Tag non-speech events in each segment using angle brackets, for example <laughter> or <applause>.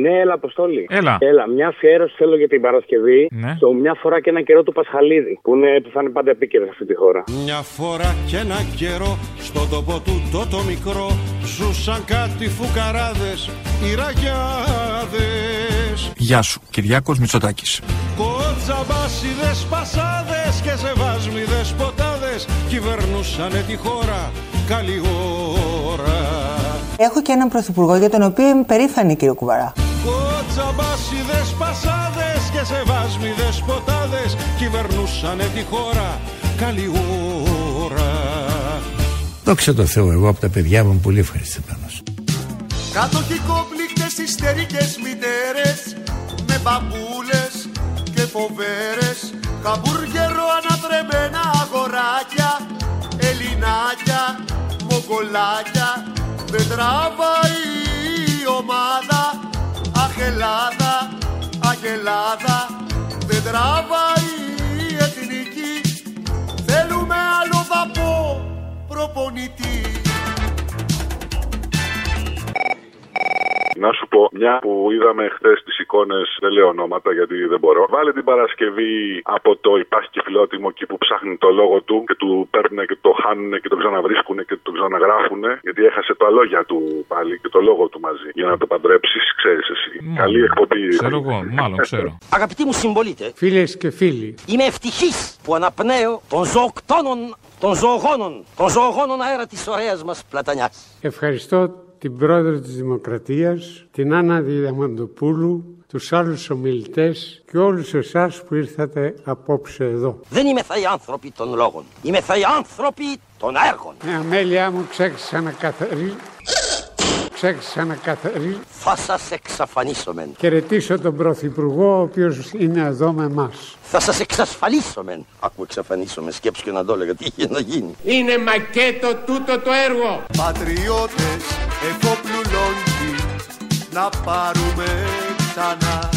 Ναι, έλα, Αποστόλη. Έλα. Έλα, μια αφιέρωση θέλω για την Παρασκευή. Ναι. Στο μια φορά και ένα καιρό του Πασχαλίδη. Που, είναι, που θα είναι πάντα επίκαιρο σε αυτή τη χώρα. Μια φορά και ένα καιρό στον τόπο του το, το μικρό ζούσαν κάτι φουκαράδες οι ραγιάδες Γεια σου, Κυριάκος Μητσοτάκης. Κοτσαμπάσιδες πασάδες και σεβάσμιδες ποτάδες κυβερνούσανε τη χώρα καλή ώρα Έχω και έναν πρωθυπουργό για τον οποίο είμαι περήφανη, κύριο Κουβαρά. Κοτσαμπάσιδες πασάδες και σεβάσμιδες ποτάδες κυβερνούσανε τη χώρα καλή ώρα Δόξα τω Θεώ, εγώ από τα παιδιά μου είμαι πολύ ευχαριστημένος. Κατοχικόπληκτες ιστερικές μητέρες Με μπαμπούλες και φοβέρες Καμπούργερο ανατρεμμένα αγοράκια Ελληνάκια, μογκολάκια Δεν τραβάει η ομάδα Αχ Ελλάδα, αχ Ελλάδα Δεν τραβάει η εθνική. Θέλουμε άλλο δαπό προπονητή Να σου πω, μια που είδαμε χθες τις εικόνες, δεν λέω ονόματα γιατί δεν μπορώ. Βάλε την Παρασκευή από το Υπάρχει και φιλότιμο εκεί που ψάχνει το λόγο του και του παίρνουν και το χάνουν και το ξαναβρίσκουν και το ξαναγράφουν. Γιατί έχασε τα λόγια του πάλι και το λόγο του μαζί. Για να το παντρέψεις, ξέρεις εσύ. Καλή εκπομπή. Ξέρω εγώ, μάλλον ξέρω. <laughs> Αγαπητοί μου συμπολίτε, Φίλες και φίλοι, είμαι ευτυχής που αναπνέω των ζωοκτώνων, των ζωογόνων, των ζωογόνων αέρα της ωραίας μας πλατανιάς. ευχαριστώ την πρόεδρο της Δημοκρατίας, την Άννα Διαμαντοπούλου, τους άλλους ομιλητές και όλους εσάς που ήρθατε απόψε εδώ. Δεν είμαι θα οι άνθρωποι των λόγων, είμαι θα οι άνθρωποι των έργων. Ε, αμέλειά μου ξέχασα να καθαρίσω, ξέχασα να καθαρίσω, Θα σας εξαφανίσομεν, χαιρετήσω τον Πρωθυπουργό, ο οποίος είναι εδώ με εμάς. θα σας εξασφαλίσομεν. Άκου εξαφανίσομεν, σκέψου και να το έλεγα τι είχε να γίνει. Είναι μακέτο τούτο το έργο. Πατριώτες εφόπλου λόγκι να πάρουμε ξανά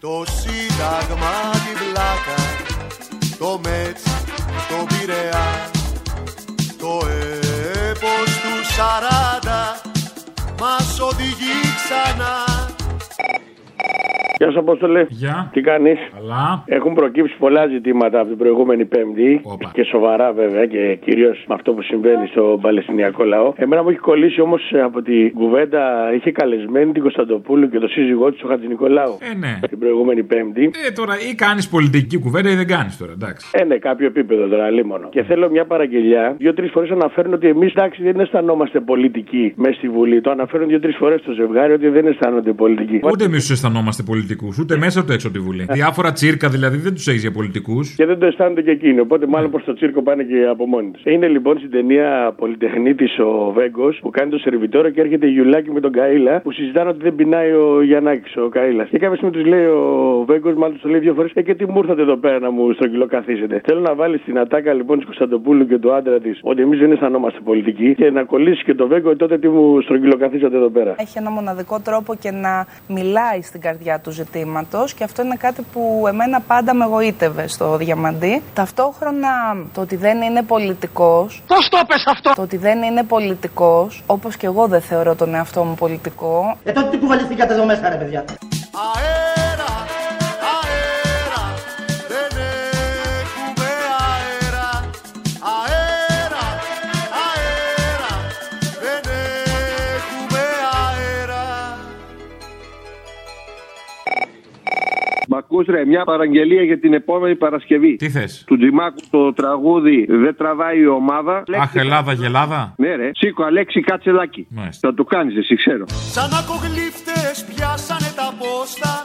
το σύνταγμα την πλάκα το μέτς το Πειραιά το έπος του 40 μας οδηγεί ξανά Γεια σου, Απόστολε. Γεια. Τι κάνεις; Αλλά. Έχουν προκύψει πολλά ζητήματα από την προηγούμενη Πέμπτη. Όπα. Και σοβαρά βέβαια και κυρίως με αυτό που συμβαίνει στο Παλαιστινιακό λαό. Εμένα μου έχει κολλήσει όμως από την κουβέντα. Είχε καλεσμένη την Κωνσταντοπούλου και το σύζυγό της, ο Χατζη Νικολάου. Ε, ναι. Την προηγούμενη Πέμπτη. Ε, τώρα ή κάνεις πολιτική κουβέντα ή δεν κάνεις τώρα, εντάξει. Ε, ναι, κάποιο επίπεδο τώρα, λίμωνο. Και θέλω μια παραγγελιά. Δύο-τρεις φορές αναφέρουν ότι εμείς εντάξει δεν αισθανόμαστε πολιτικοί μέσα στη Βουλή. Το αναφέρουν δύο-τρεις φορές το ζευγάρι ότι δεν αισθάνονται πολιτικοί. Ούτε εμείς τους αισθανόμαστε πολιτικούς, ούτε μέσα ούτε έξω από τη Βουλή. Διάφορα τσίρκα δηλαδή δεν τους έχεις για πολιτικούς. Και δεν το αισθάνονται και εκείνοι. Οπότε μάλλον προς το τσίρκο πάνε και από μόνοι τους. Είναι λοιπόν στην ταινία Πολυτεχνίτης ο Βέγκος που κάνει το σερβιτόρο και έρχεται η Γιουλάκη με τον Καήλα που συζητάνε ότι δεν πεινάει ο Γιαννάκης, ο Καήλα. Και κάποια στιγμή τους λέει ο Βέγκος, μάλλον του το λέει δύο φορές, Ε, και τι μου ήρθατε εδώ πέρα να μου στρογγυλοκαθίσετε. Θέλω να βάλεις στην ατάκα λοιπόν της Κωνσταντοπούλου και του άντρα της ότι εμείς δεν αισθανόμαστε πολιτικοί και να κολλήσεις και το Βέγκο τότε τι μου στρογγυλοκαθίσατε εδώ πέρα. Έχει ένα μοναδικό τρόπο και να μιλάει στην καρδιά τους ζητήματος και αυτό είναι κάτι που εμένα πάντα με εγωίτευε στο Διαμαντή. Ταυτόχρονα το ότι δεν είναι πολιτικό. Πώς το πες αυτό! Το ότι δεν είναι πολιτικός, όπως και εγώ δεν θεωρώ τον εαυτό μου πολιτικό. Ε, τότε τι κουβαληθήκατε εδώ μέσα, ρε παιδιά; Αέρα, Μ' ακούς ρε, μια παραγγελία για την επόμενη Παρασκευή. Τι θες; Του Τζιμάκου το τραγούδι Δεν τραβάει η ομάδα. Αχ, Ελλάδα, γελάδα. Ναι, ρε. Σήκω, Αλέξη Κατσελάκη. Μάλιστα. Θα το κάνεις, εσύ ξέρω. Σαν ακογλύφτες πιάσανε τα πόστα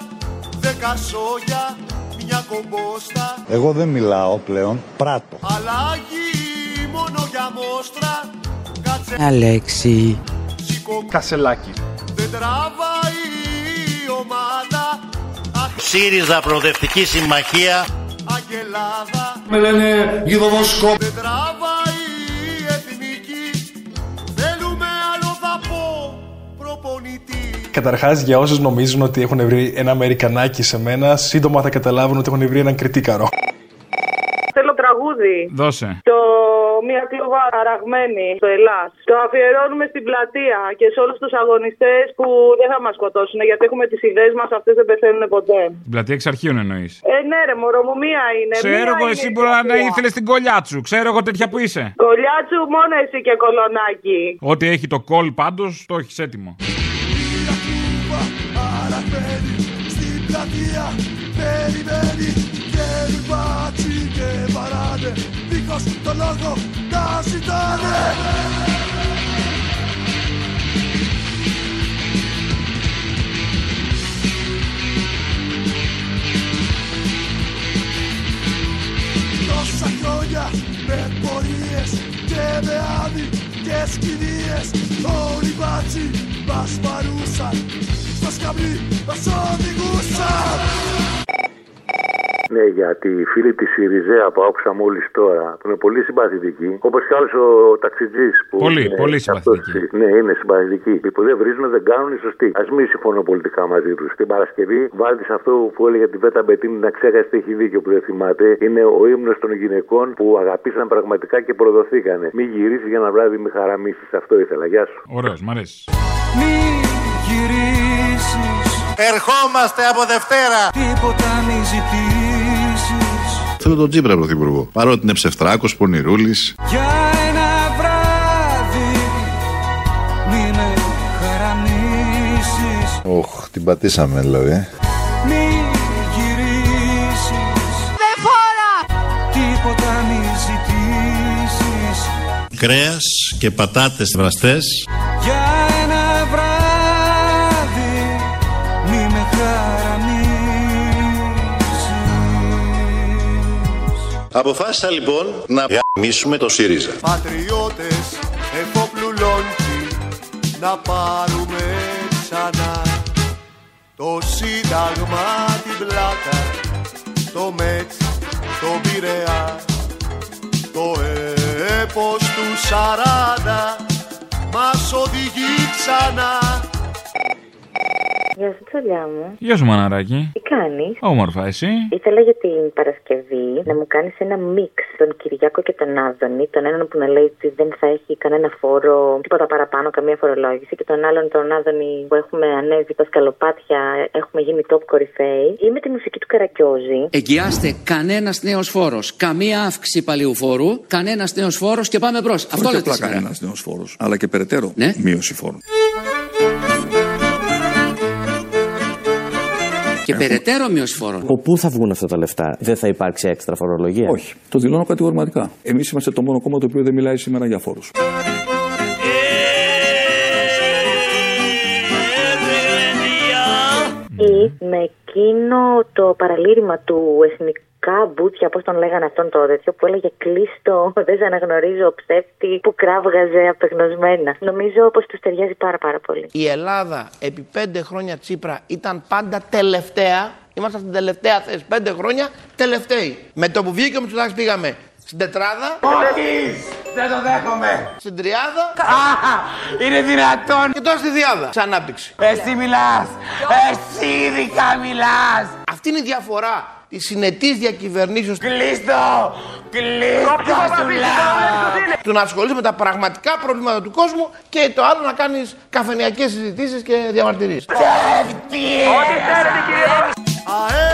Δέκα σόγια, μια κομπόστα Εγώ δεν μιλάω πλέον, πράττω. Αλλάγει μόνο για μόστρα Κάτσε Αλέξη. σήκω Κασελάκι. Δεν τραβάει η ομάδα Αχ, ΣΥΡΙΖΑ Προοδευτική Συμμαχία. Αγελάδα Με λένε γιδοβοσκό. Δεν τραβάει η εθνική Θέλουμε άλλο δαπό προπονητή Καταρχάς, για όσους νομίζουν ότι έχουν βρει ένα Αμερικανάκι σε μένα, σύντομα θα καταλάβουν ότι έχουν βρει έναν κριτήκαρο. Θέλω τραγούδι. Δώσε. Το μία κλούβα αραγμένη στο Ελλάς. Το αφιερώνουμε στην πλατεία και σε όλους τους αγωνιστές που δεν θα μας σκοτώσουν γιατί έχουμε τις ιδέες μας, αυτές δεν πεθαίνουν ποτέ. Την πλατεία εξ αρχείων εννοείς. Ε, ναι, ρε, μωρό μου, μία είναι. Ξέρω μία εγώ, είναι εσύ η μπορεί να πλατεία. ήθελες την κολλιά σου. Ξέρω εγώ τέτοια που είσαι. Κολλιάτσου, μόνο εσύ και κολονάκι. Ό,τι έχει το κόλ πάντως το έχεις έτοιμο. Αραγμένη στην πλατεία Περιμένει και ρουμπάτσι και βαράνε Δίχως το λόγο να ζητάνε Τόσα χρόνια με πορείες και με άδικες κηδείες Όλοι μπάτσι μας παρούσαν στο σκαμπί μας οδηγούσαν Ναι, για τη φίλη της Σιριζέα που άκουσα μόλις τώρα, που είναι πολύ συμπαθητική. Όπως και άλλος ο ταξιτζής που. Πολύ, είναι πολύ αυτός, συμπαθητική. ναι, είναι συμπαθητική. Οι που δεν βρίζουν δεν κάνουν οι σωστοί. Α μην συμφωνώ πολιτικά μαζί τους. Την Παρασκευή βάλτε σε αυτό που έλεγε τη Βέτα Μπετίνη να ξέχαστε έχει δίκιο που δεν θυμάται. Είναι ο ύμνος των γυναικών που αγαπήσαν πραγματικά και προδοθήκανε. Μην γυρίσεις για ένα βράδυ με χαραμίσεις. Αυτό ήθελα. Γεια σου. Ωραίος, μ' αρέσει. Μη γυρίσεις Ερχόμαστε από Δευτέρα Τίποτα μη ζητήσεις Θέλω τον Τζίπρα πρωθυπουργό. Παρότι είναι ψευτράκος, πονηρούλης. Για ένα βράδυ Μη με χαραμίσεις Οχ, την πατήσαμε δηλαδή. Μη γυρίσεις Δεν φορά Τίποτα μη ζητήσεις Κρέας και πατάτες βραστές. Για Αποφάσισα λοιπόν να γαμίσουμε το ΣΥΡΙΖΑ. Πατριώτες εφοπλουλόντι να πάρουμε ξανά το σύνταγμα την πλάκα το μέτς, το πειραιά το έπος του σαράντα μας οδηγεί ξανά Γεια σου, τσολιά μου. Γεια σου, μαναράκι. Τι κάνεις; Όμορφα, εσύ; Ήθελα για την Παρασκευή να μου κάνεις ένα μίξ τον Κυριάκο και τον Άδωνη. Τον έναν που να λέει ότι δεν θα έχει κανένα φόρο, τίποτα παραπάνω, καμία φορολόγηση. Και τον άλλον τον Άδωνη που έχουμε ανέβει τα σκαλοπάτια, έχουμε γίνει top κορυφαίοι. Ή με τη μουσική του Καρακιόζη. Εγγυάστε κανένας νέος φόρος, καμία αύξηση παλιού φόρου, κανένας νέος φόρος και πάμε μπρος. Αυτό Όχι λέτε απλά σήμερα. κανένας νέος φόρος, αλλά και περαιτέρω Ναι. μείωση φόρων. Και περαιτέρω μείωση φόρων. Από πού θα βγουν αυτά τα λεφτά, δεν θα υπάρξει έξτρα φορολογία; Όχι. Το δηλώνω κατηγορηματικά. Εμείς είμαστε το μόνο κόμμα το οποίο δεν μιλάει σήμερα για φόρους. Ή με εκείνο το παραλήρημα του εθνικά μπούτια, πώς τον λέγανε αυτόν το τέτοιο, που έλεγε Κλείστο, <laughs> δεν σε αναγνωρίζω, ψεύτη, που κράβγαζε απεγνωσμένα. Νομίζω πως τους ταιριάζει πάρα πάρα πολύ. Η Ελλάδα επί πέντε χρόνια Τσίπρα ήταν πάντα τελευταία. Είμαστε στην τελευταία θέση. Πέντε χρόνια τελευταίοι. Με το που βγήκε ο Μητσοτάκης πήγαμε στην τετράδα. Όχι! Δεν το δέχομαι! Στην τριάδα. είναι δυνατόν. Και τώρα στη διάδα. Σε ανάπτυξη. Εσύ μιλάς! Εσύ ειδικά μιλάς! Αυτή είναι η διαφορά τη συνετής διακυβερνήσεως. Κλείστο! Κλείστο σου λέω! Του να ασχολείσαι με τα πραγματικά προβλήματα του κόσμου και το άλλο να κάνεις καφενειακέ συζητήσεις και διαμαρτυρίες. Ψεύτη! Ό,τι θέλετε κύριε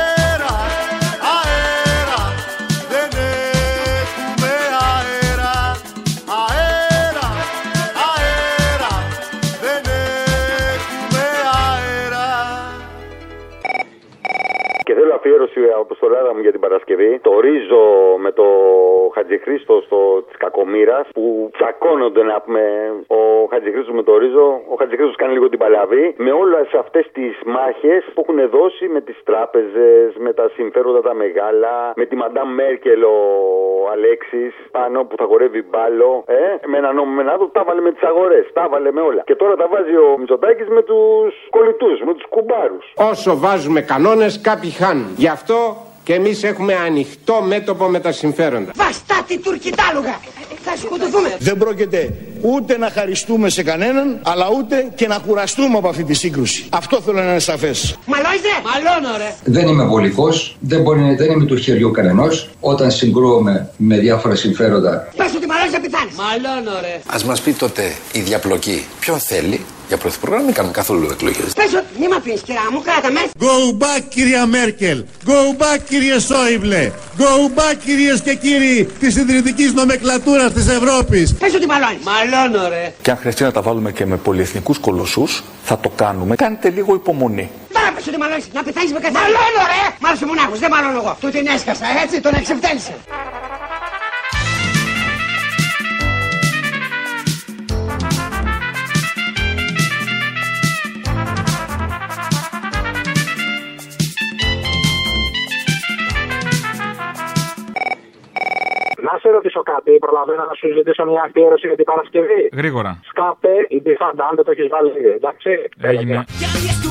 αφιέρωση από στο Ελλάδα μου για την Παρασκευή. Το ρίζο με το Χατζηχρήστο της Κακομήρα που τσακώνονται να πούμε. Ο Χατζηχρήστος με το ρίζο. Ο Χατζηχρήστος κάνει λίγο την παλαβή. Με όλες αυτές τις μάχες που έχουν δώσει με τις τράπεζες, με τα συμφέροντα τα μεγάλα, με τη Μαντάμ Μέρκελ ο Αλέξης πάνω που θα χορεύει μπάλο. Ε, με ένα νόμο με ένα άλλο, τα βάλε με τις αγορές. Τα βάλε με όλα. Και τώρα τα βάζει ο Μητσοτάκης με τους κολλητούς, με τους κουμπάρους. Όσο βάζουμε κανόνες κάποιοι χάνουν. Γι' αυτό και εμείς έχουμε ανοιχτό μέτωπο με τα συμφέροντα. Βαστάτη τουρκιτάλογα! Θα σκοτωθούμε! Δεν πρόκειται ούτε να χαριστούμε σε κανέναν, αλλά ούτε και να κουραστούμε από αυτή τη σύγκρουση. Αυτό θέλω να είναι σαφές. Μαλώιζε! Μαλώνω ρε! Δεν είμαι βολικός, δεν, μπορεί, δεν είμαι του χεριού κανενός. Όταν συγκρούομαι με διάφορα συμφέροντα Πες ότι μ' αρέσει μαλώνεις να πεθάνεις. Μαλώνω ρε. Α μας πει τότε η διαπλοκή ποιον θέλει; Για πρωθυπουργό να μην κάνουμε καθόλου εκλογές. Πες ότι μη μ' αφήνεις κυρά μου, κράτα με. Go back κυρία Μέρκελ, go back κύριε Σόιμπλε, go back κυρίες και κύριοι της ιδρυτικής νομεκλατούρας της Ευρώπης. Πες ότι μαλώνεις. Μαλώνω ρε. Και αν χρειαστεί να τα βάλουμε και με πολυεθνικούς κολοσσούς, θα το κάνουμε. Κάντε λίγο υπομονή. Τώρα πες ότι μαλώνεις, να πεθάνεις με καθένα. Μαλώνω ρε. Μ' άρεσε ο μονάχος, δεν μαλώνω εγώ. Του την έσκασα, έτσι, τον εξευτέλισα. Να σε ρωτήσω κάτι, προλαβαίνω να σου ζητήσω μια αφιέρωση για την Παρασκευή. Γρήγορα. Σκάπε, η μπιφάντα, αν δεν το έχεις βάλει, εντάξει. Έγινε. Και αν